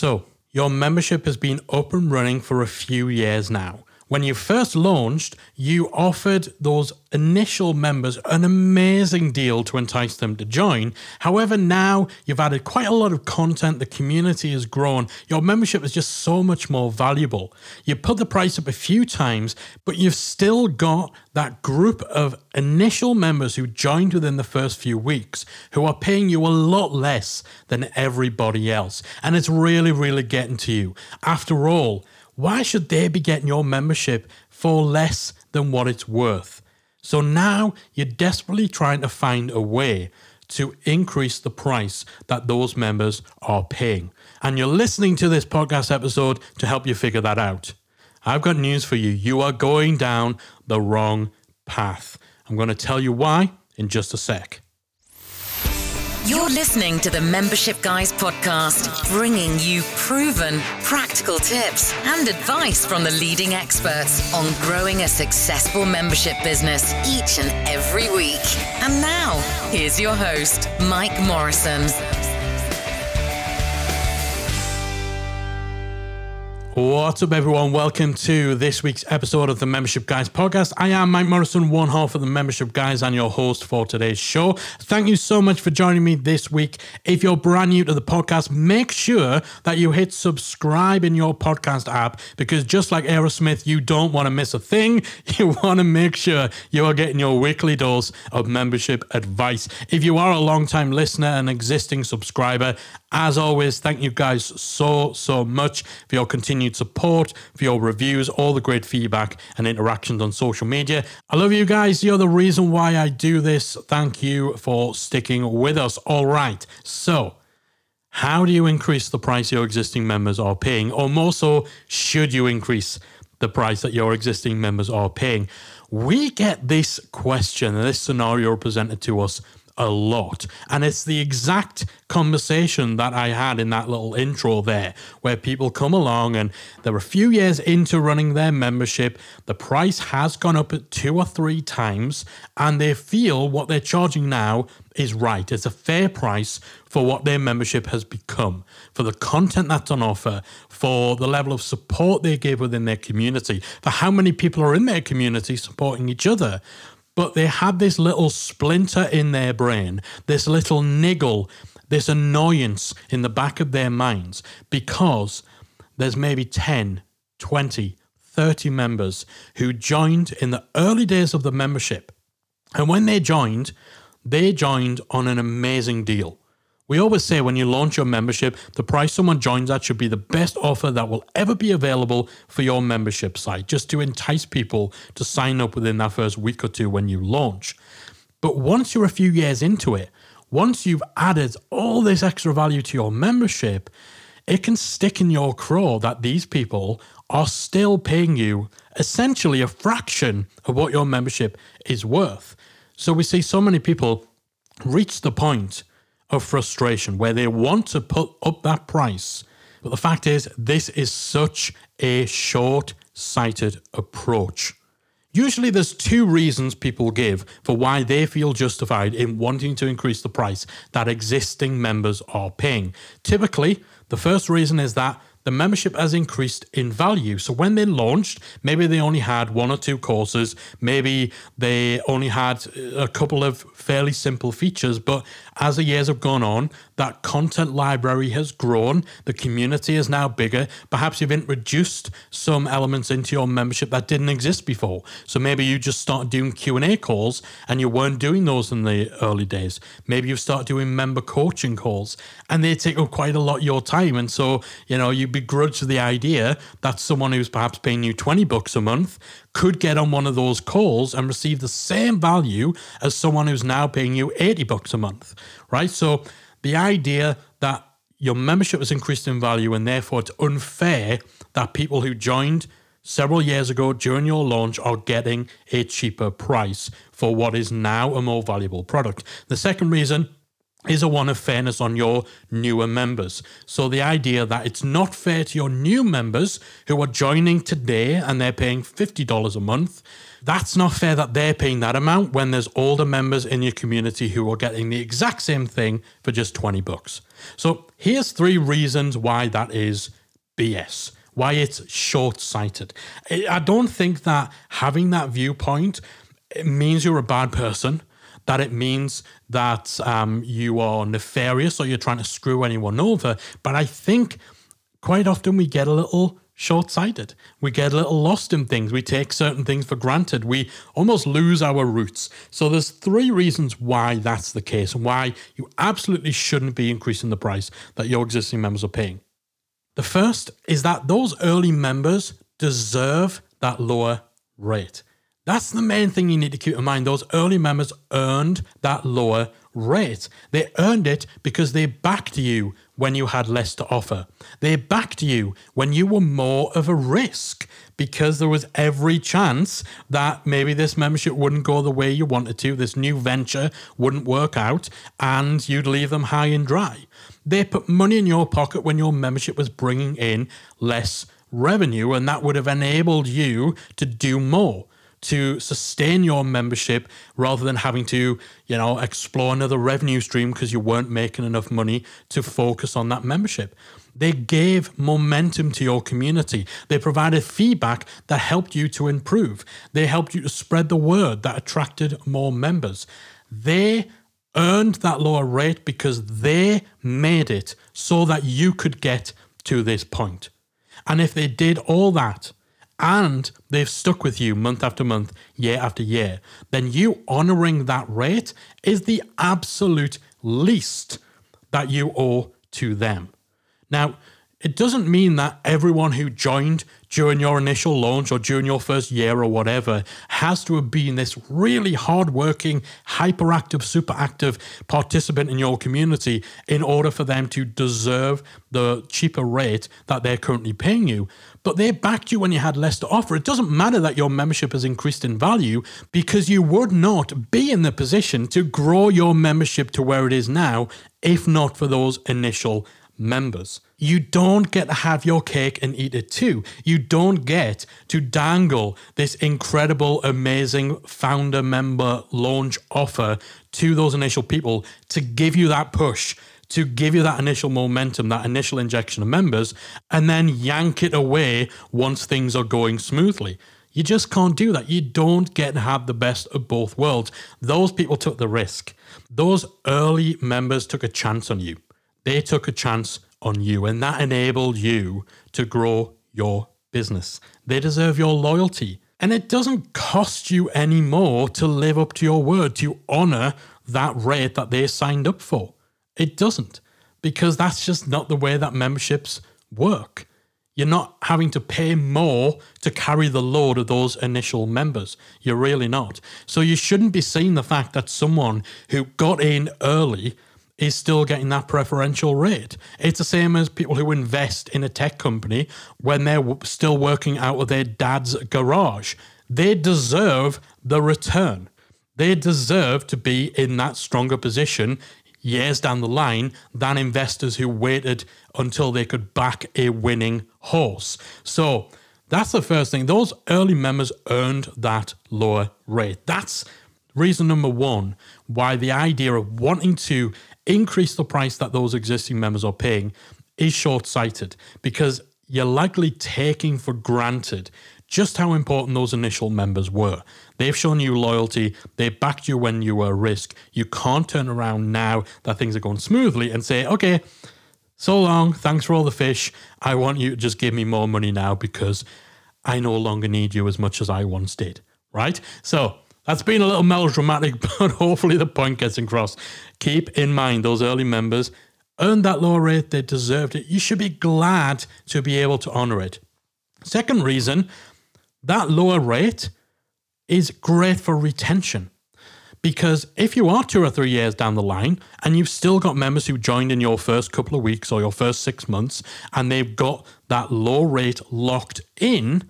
So, your membership has been up and running for a few years now. When you first launched, you offered those initial members an amazing deal to entice them to join. However, now you've added quite a lot of content, the community has grown, your membership is just so much more valuable. You put the price up a few times, but you've still got that group of initial members who joined within the first few weeks who are paying you a lot less than everybody else. And it's really, really getting to you. After all, why should they be getting your membership for less than what it's worth? So now you're desperately trying to find a way to increase the price that those members are paying. And you're listening to this podcast episode to help you figure that out. I've got news for you. You are going down the wrong path. I'm going to tell you why in just a sec. You're listening to the Membership Guys podcast, bringing you proven, practical tips and advice from the leading experts on growing a successful membership business each and every week. And now, here's your host, Mike Morrison. What's up, everyone? Welcome to this week's episode of the Membership Guys podcast. I am Mike Morrison, one half of the Membership Guys, and your host for today's show. Thank you so much for joining me this week. If you're brand new to the podcast, make sure that you hit subscribe in your podcast app because just like Aerosmith, you don't want to miss a thing. You want to make sure you are getting your weekly dose of membership advice. If you are a long time listener and existing subscriber, as always, thank you guys so, so much for your continued support, for your reviews, all the great feedback and interactions on social media. I love you guys. You're the reason why I do this. Thank you for sticking with us. All right. So, how do you increase the price your existing members are paying? Or more so, should you increase the price that your existing members are paying? We get this question, this scenario presented to us a lot. And it's the exact conversation that I had in that little intro there, where people come along and they're a few years into running their membership. The price has gone up two or three times, and they feel what they're charging now is right. It's a fair price for what their membership has become, for the content that's on offer, for the level of support they give within their community, for how many people are in their community supporting each other but they had this little splinter in their brain, this little niggle, this annoyance in the back of their minds because there's maybe 10, 20, 30 members who joined in the early days of the membership. And when they joined, they joined on an amazing deal. We always say when you launch your membership, the price someone joins at should be the best offer that will ever be available for your membership site, just to entice people to sign up within that first week or two when you launch. But once you're a few years into it, once you've added all this extra value to your membership, it can stick in your craw that these people are still paying you essentially a fraction of what your membership is worth. So we see so many people reach the point of frustration where they want to put up that price. But the fact is, this is such a short sighted approach. Usually, there's two reasons people give for why they feel justified in wanting to increase the price that existing members are paying. Typically, the first reason is that the membership has increased in value. So when they launched, maybe they only had one or two courses, maybe they only had a couple of fairly simple features, but as the years have gone on, that content library has grown, the community is now bigger. Perhaps you've introduced some elements into your membership that didn't exist before. So maybe you just started doing Q&A calls and you weren't doing those in the early days. Maybe you start doing member coaching calls and they take up quite a lot of your time and so, you know, you begrudge the idea that someone who's perhaps paying you 20 bucks a month could get on one of those calls and receive the same value as someone who's now paying you 80 bucks a month, right? So the idea that your membership has increased in value and therefore it's unfair that people who joined several years ago during your launch are getting a cheaper price for what is now a more valuable product. The second reason is a one of fairness on your newer members. So the idea that it's not fair to your new members who are joining today and they're paying $50 a month, that's not fair that they're paying that amount when there's older members in your community who are getting the exact same thing for just 20 bucks. So here's three reasons why that is BS. Why it's short sighted. I don't think that having that viewpoint means you're a bad person that it means that um, you are nefarious or you're trying to screw anyone over. But I think quite often we get a little short sighted. We get a little lost in things. We take certain things for granted. We almost lose our roots. So there's three reasons why that's the case and why you absolutely shouldn't be increasing the price that your existing members are paying. The first is that those early members deserve that lower rate. That's the main thing you need to keep in mind. Those early members earned that lower rate. They earned it because they backed you when you had less to offer. They backed you when you were more of a risk because there was every chance that maybe this membership wouldn't go the way you wanted to, this new venture wouldn't work out, and you'd leave them high and dry. They put money in your pocket when your membership was bringing in less revenue, and that would have enabled you to do more to sustain your membership rather than having to, you know, explore another revenue stream because you weren't making enough money to focus on that membership. They gave momentum to your community. They provided feedback that helped you to improve. They helped you to spread the word that attracted more members. They earned that lower rate because they made it so that you could get to this point. And if they did all that, and they've stuck with you month after month, year after year, then you honoring that rate is the absolute least that you owe to them. Now, it doesn't mean that everyone who joined during your initial launch or during your first year or whatever has to have been this really hardworking, hyperactive, superactive participant in your community in order for them to deserve the cheaper rate that they're currently paying you. But they backed you when you had less to offer. It doesn't matter that your membership has increased in value because you would not be in the position to grow your membership to where it is now if not for those initial members. You don't get to have your cake and eat it too. You don't get to dangle this incredible, amazing founder member launch offer to those initial people to give you that push, to give you that initial momentum, that initial injection of members, and then yank it away once things are going smoothly. You just can't do that. You don't get to have the best of both worlds. Those people took the risk. Those early members took a chance on you. They took a chance on you, and that enabled you to grow your business. They deserve your loyalty. And it doesn't cost you any more to live up to your word, to honor that rate that they signed up for. It doesn't, because that's just not the way that memberships work. You're not having to pay more to carry the load of those initial members. You're really not. So you shouldn't be seeing the fact that someone who got in early is still getting that preferential rate. It's the same as people who invest in a tech company when they're still working out of their dad's garage. They deserve the return. They deserve to be in that stronger position years down the line than investors who waited until they could back a winning horse. So that's the first thing. Those early members earned that lower rate. That's reason number one why the idea of wanting to increase the price that those existing members are paying is short sighted because you're likely taking for granted just how important those initial members were. They've shown you loyalty, they backed you when you were a risk. You can't turn around now that things are going smoothly and say, okay, so long, thanks for all the fish. I want you to just give me more money now because I no longer need you as much as I once did. Right? So that's been a little melodramatic, but hopefully the point gets across. Keep in mind those early members earned that lower rate, they deserved it. You should be glad to be able to honor it. Second reason, that lower rate is great for retention. Because if you are two or three years down the line and you've still got members who joined in your first couple of weeks or your first six months and they've got that low rate locked in,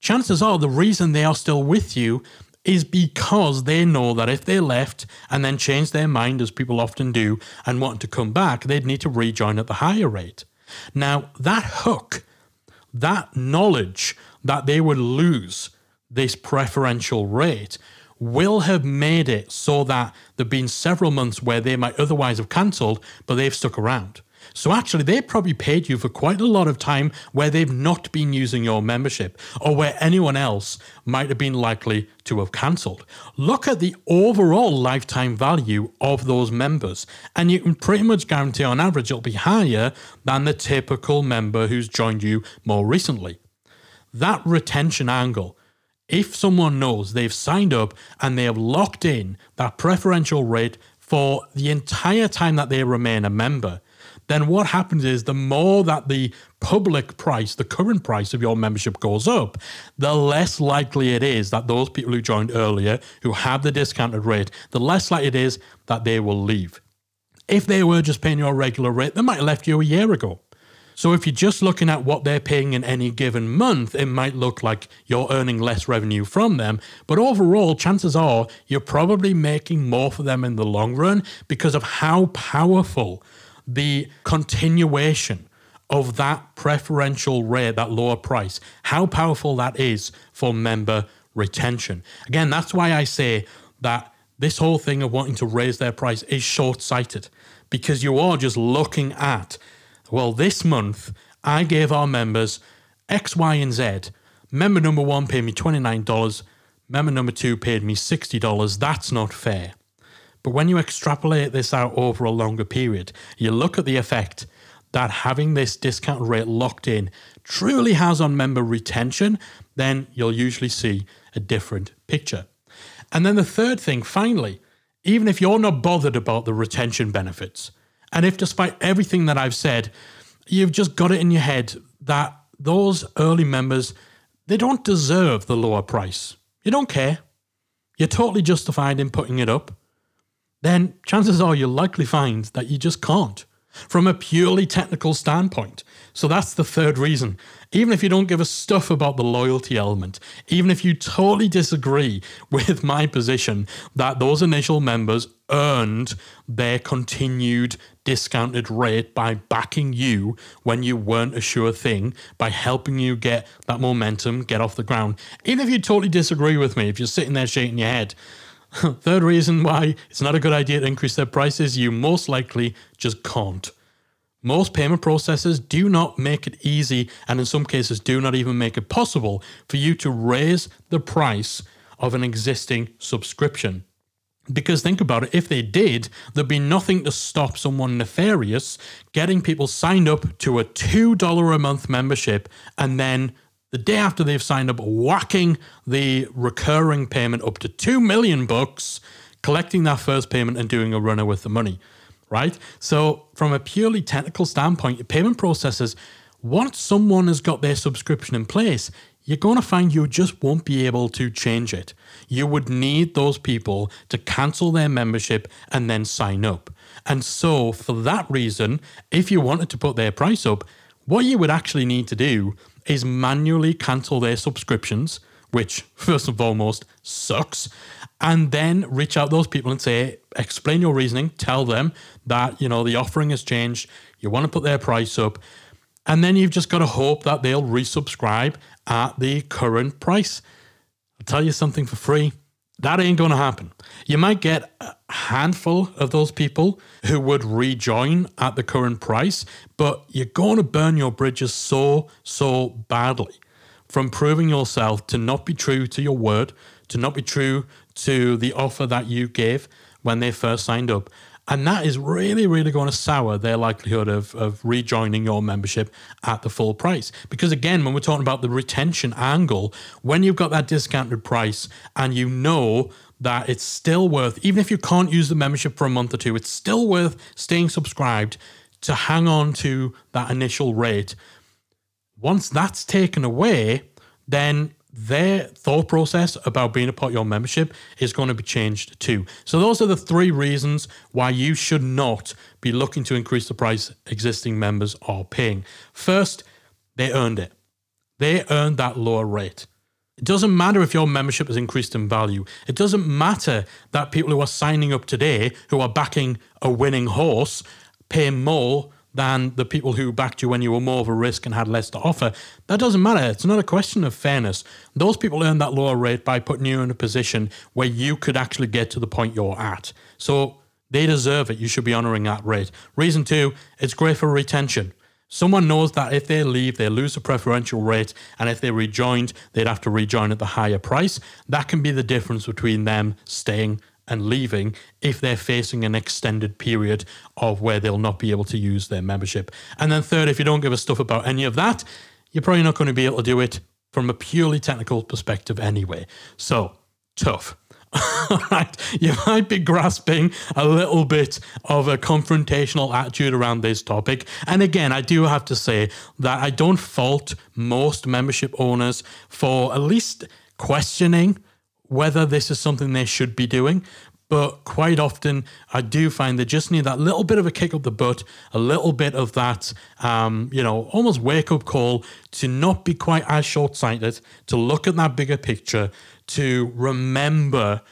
chances are the reason they are still with you is because they know that if they left and then changed their mind, as people often do, and wanted to come back, they'd need to rejoin at the higher rate. Now, that hook, that knowledge that they would lose this preferential rate will have made it so that there have been several months where they might otherwise have cancelled, but they've stuck around. So actually, they probably paid you for quite a lot of time where they've not been using your membership or where anyone else might have been likely to have cancelled. Look at the overall lifetime value of those members, and you can pretty much guarantee on average it'll be higher than the typical member who's joined you more recently. That retention angle if someone knows they've signed up and they have locked in that preferential rate for the entire time that they remain a member, then what happens is the more that the public price, the current price of your membership goes up, the less likely it is that those people who joined earlier, who have the discounted rate, the less likely it is that they will leave. If they were just paying your regular rate, they might have left you a year ago. So if you're just looking at what they're paying in any given month, it might look like you're earning less revenue from them. But overall, chances are you're probably making more for them in the long run because of how powerful the continuation of that preferential rate, that lower price, how powerful that is for member retention. Again, that's why I say that this whole thing of wanting to raise their price is short sighted because you are just looking at well, this month I gave our members X, Y, and Z. Member number one paid me $29. Member number two paid me $60. That's not fair. But when you extrapolate this out over a longer period, you look at the effect that having this discount rate locked in truly has on member retention, then you'll usually see a different picture. And then the third thing, finally, even if you're not bothered about the retention benefits, and if, despite everything that I've said, you've just got it in your head that those early members, they don't deserve the lower price. You don't care. You're totally justified in putting it up. Then chances are you'll likely find that you just can't from a purely technical standpoint. So that's the third reason. Even if you don't give a stuff about the loyalty element, even if you totally disagree with my position that those initial members earned their continued discounted rate by backing you when you weren't a sure thing, by helping you get that momentum, get off the ground. Even if you totally disagree with me, if you're sitting there shaking your head, Third reason why it's not a good idea to increase their prices, you most likely just can't. Most payment processors do not make it easy, and in some cases, do not even make it possible for you to raise the price of an existing subscription. Because think about it, if they did, there'd be nothing to stop someone nefarious getting people signed up to a $2 a month membership and then the day after they've signed up, whacking the recurring payment up to 2 million bucks, collecting that first payment and doing a runner with the money, right? So, from a purely technical standpoint, your payment processors, once someone has got their subscription in place, you're going to find you just won't be able to change it. You would need those people to cancel their membership and then sign up. And so, for that reason, if you wanted to put their price up, what you would actually need to do is manually cancel their subscriptions, which first and foremost sucks, and then reach out those people and say, explain your reasoning, tell them that, you know, the offering has changed, you want to put their price up, and then you've just got to hope that they'll resubscribe at the current price. I'll tell you something for free. That ain't going to happen. You might get a handful of those people who would rejoin at the current price, but you're going to burn your bridges so, so badly from proving yourself to not be true to your word, to not be true to the offer that you gave when they first signed up. And that is really, really going to sour their likelihood of, of rejoining your membership at the full price. Because again, when we're talking about the retention angle, when you've got that discounted price and you know that it's still worth, even if you can't use the membership for a month or two, it's still worth staying subscribed to hang on to that initial rate. Once that's taken away, then their thought process about being a part of your membership is going to be changed too. So those are the three reasons why you should not be looking to increase the price existing members are paying. First, they earned it. They earned that lower rate. It doesn't matter if your membership has increased in value. It doesn't matter that people who are signing up today, who are backing a winning horse, pay more than the people who backed you when you were more of a risk and had less to offer. That doesn't matter. It's not a question of fairness. Those people earn that lower rate by putting you in a position where you could actually get to the point you're at. So they deserve it. You should be honoring that rate. Reason two, it's great for retention. Someone knows that if they leave, they lose a preferential rate, and if they rejoined, they'd have to rejoin at the higher price. That can be the difference between them staying and leaving if they're facing an extended period of where they'll not be able to use their membership. And then, third, if you don't give a stuff about any of that, you're probably not going to be able to do it from a purely technical perspective anyway. So, tough. right, you might be grasping a little bit of a confrontational attitude around this topic. And again, I do have to say that I don't fault most membership owners for at least questioning whether this is something they should be doing. But quite often, I do find they just need that little bit of a kick up the butt, a little bit of that, um, you know, almost wake up call to not be quite as short sighted, to look at that bigger picture, to remember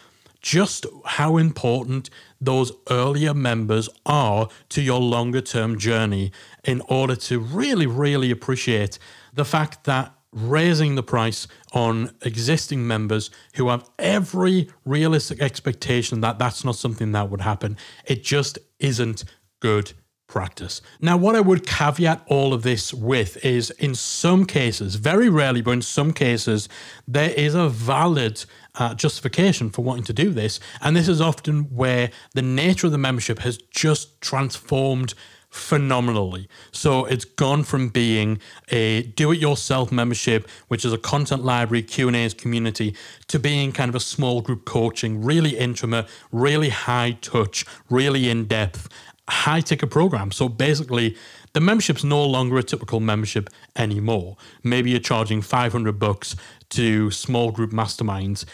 just how important those earlier members are to your longer term journey in order to really, really appreciate the fact that raising the price on existing members who have every realistic expectation that that's not something that would happen. It just isn't good practice. Now, what I would caveat all of this with is in some cases, very rarely, but in some cases, there is a valid uh, justification for wanting to do this. And this is often where the nature of the membership has just transformed phenomenally. So it's gone from being a do-it-yourself membership, which is a content library, Q&A's community, to being kind of a small group coaching, really intimate, really high touch, really in-depth, high ticket program. So basically, the membership's no longer a typical membership anymore. Maybe you're charging 500 bucks to small group masterminds.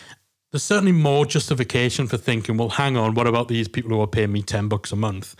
There's certainly more justification for thinking, well, hang on, what about these people who are paying me 10 bucks a month?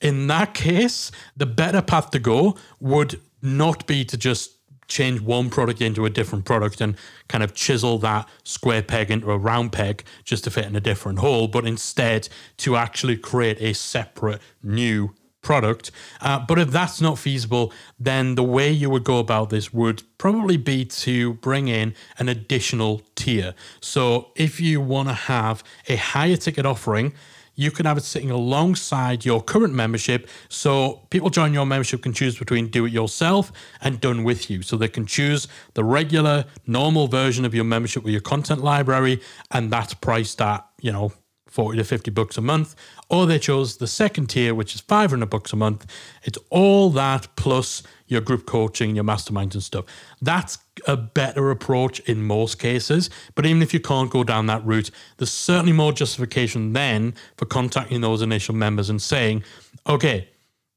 In that case, the better path to go would not be to just change one product into a different product and kind of chisel that square peg into a round peg just to fit in a different hole, but instead to actually create a separate new product. Uh, but if that's not feasible, then the way you would go about this would probably be to bring in an additional tier. So if you want to have a higher ticket offering, you can have it sitting alongside your current membership. So people join your membership can choose between do it yourself and done with you. So they can choose the regular, normal version of your membership with your content library, and that's priced at, you know, 40 to 50 bucks a month, or they chose the second tier, which is 500 bucks a month. It's all that plus your group coaching, your masterminds and stuff. That's a better approach in most cases. But even if you can't go down that route, there's certainly more justification then for contacting those initial members and saying, okay,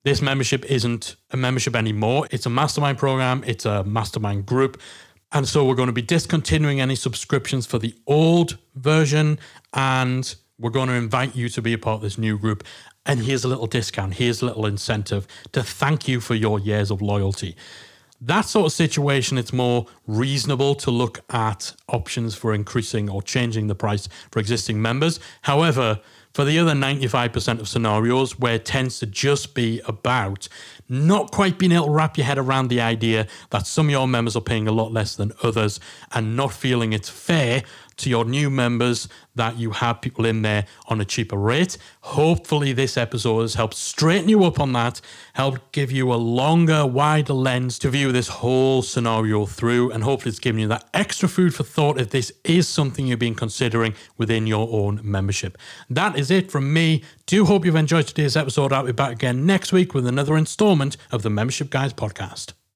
this membership isn't a membership anymore. It's a mastermind program, it's a mastermind group. And so we're going to be discontinuing any subscriptions for the old version and we're going to invite you to be a part of this new group. And here's a little discount, here's a little incentive to thank you for your years of loyalty. That sort of situation, it's more reasonable to look at options for increasing or changing the price for existing members. However, for the other 95% of scenarios where it tends to just be about not quite being able to wrap your head around the idea that some of your members are paying a lot less than others and not feeling it's fair to your new members that you have people in there on a cheaper rate. Hopefully, this episode has helped straighten you up on that, help give you a longer, wider lens to view this whole scenario through, and hopefully, it's given you that extra food for thought if this is something you've been considering within your own membership. That is it from me. Do hope you've enjoyed today's episode. I'll be back again next week with another installment of the Membership Guys podcast.